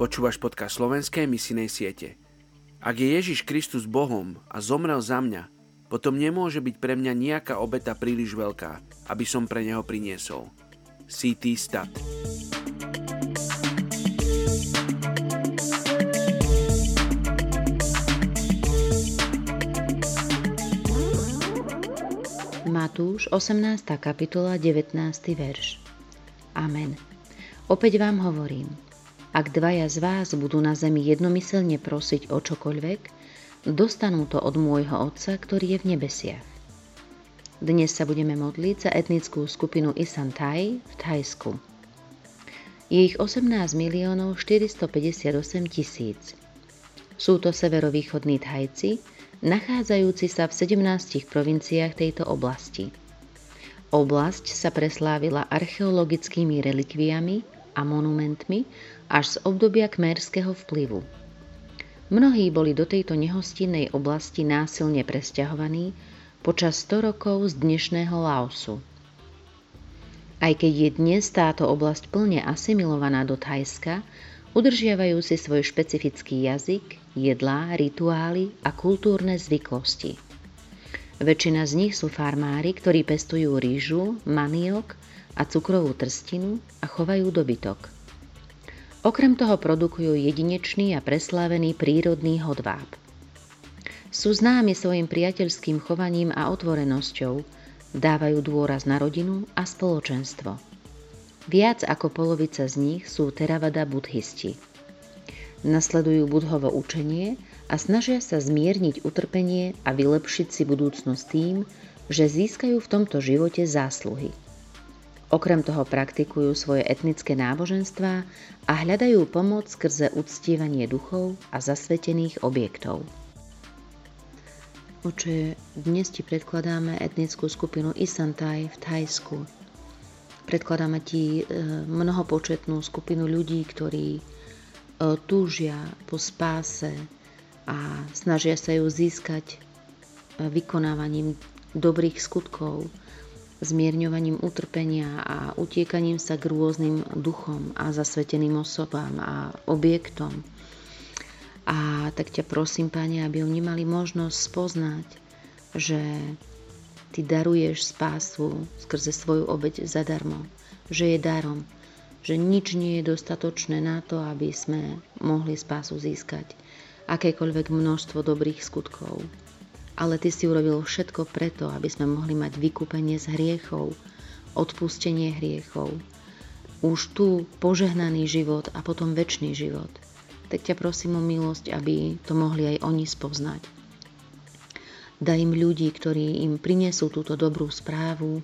Počúvaš podcast slovenskej misinej siete. Ak je Ježiš Kristus Bohom a zomrel za mňa, potom nemôže byť pre mňa nejaká obeta príliš veľká, aby som pre neho priniesol. CT Stat Matúš, 18. kapitola, 19. verš. Amen. Opäť vám hovorím, ak dvaja z vás budú na zemi jednomyselne prosiť o čokoľvek, dostanú to od môjho Otca, ktorý je v nebesiach. Dnes sa budeme modliť za etnickú skupinu Isantai v Thajsku. Je ich 18 miliónov 458 tisíc. Sú to severovýchodní Thajci, nachádzajúci sa v 17 provinciách tejto oblasti. Oblasť sa preslávila archeologickými relikviami, a monumentmi až z obdobia kmerského vplyvu. Mnohí boli do tejto nehostinnej oblasti násilne presťahovaní počas 100 rokov z dnešného Laosu. Aj keď je dnes táto oblasť plne asimilovaná do Thajska, udržiavajú si svoj špecifický jazyk, jedlá, rituály a kultúrne zvyklosti. Väčšina z nich sú farmári, ktorí pestujú rýžu, maniok a cukrovú trstinu a chovajú dobytok. Okrem toho produkujú jedinečný a preslávený prírodný hodváb. Sú známi svojim priateľským chovaním a otvorenosťou, dávajú dôraz na rodinu a spoločenstvo. Viac ako polovica z nich sú Theravada buddhisti. Nasledujú budhovo učenie a snažia sa zmierniť utrpenie a vylepšiť si budúcnosť tým, že získajú v tomto živote zásluhy. Okrem toho praktikujú svoje etnické náboženstvá a hľadajú pomoc skrze uctievanie duchov a zasvetených objektov. Oče, dnes ti predkladáme etnickú skupinu Isantai v Thajsku. Predkladáme ti e, mnohopočetnú skupinu ľudí, ktorí e, túžia po spáse a snažia sa ju získať e, vykonávaním dobrých skutkov, zmierňovaním utrpenia a utiekaním sa k rôznym duchom a zasveteným osobám a objektom. A tak ťa prosím, Pane, aby oni mali možnosť spoznať, že Ty daruješ spásu skrze svoju obeď zadarmo, že je darom, že nič nie je dostatočné na to, aby sme mohli spásu získať. Akékoľvek množstvo dobrých skutkov ale Ty si urobil všetko preto, aby sme mohli mať vykúpenie z hriechov, odpustenie hriechov, už tu požehnaný život a potom väčší život. Tak ťa prosím o milosť, aby to mohli aj oni spoznať. Daj im ľudí, ktorí im prinesú túto dobrú správu,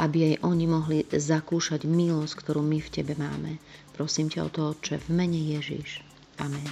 aby aj oni mohli zakúšať milosť, ktorú my v Tebe máme. Prosím ťa o to, Otče, v mene Ježiš. Amen.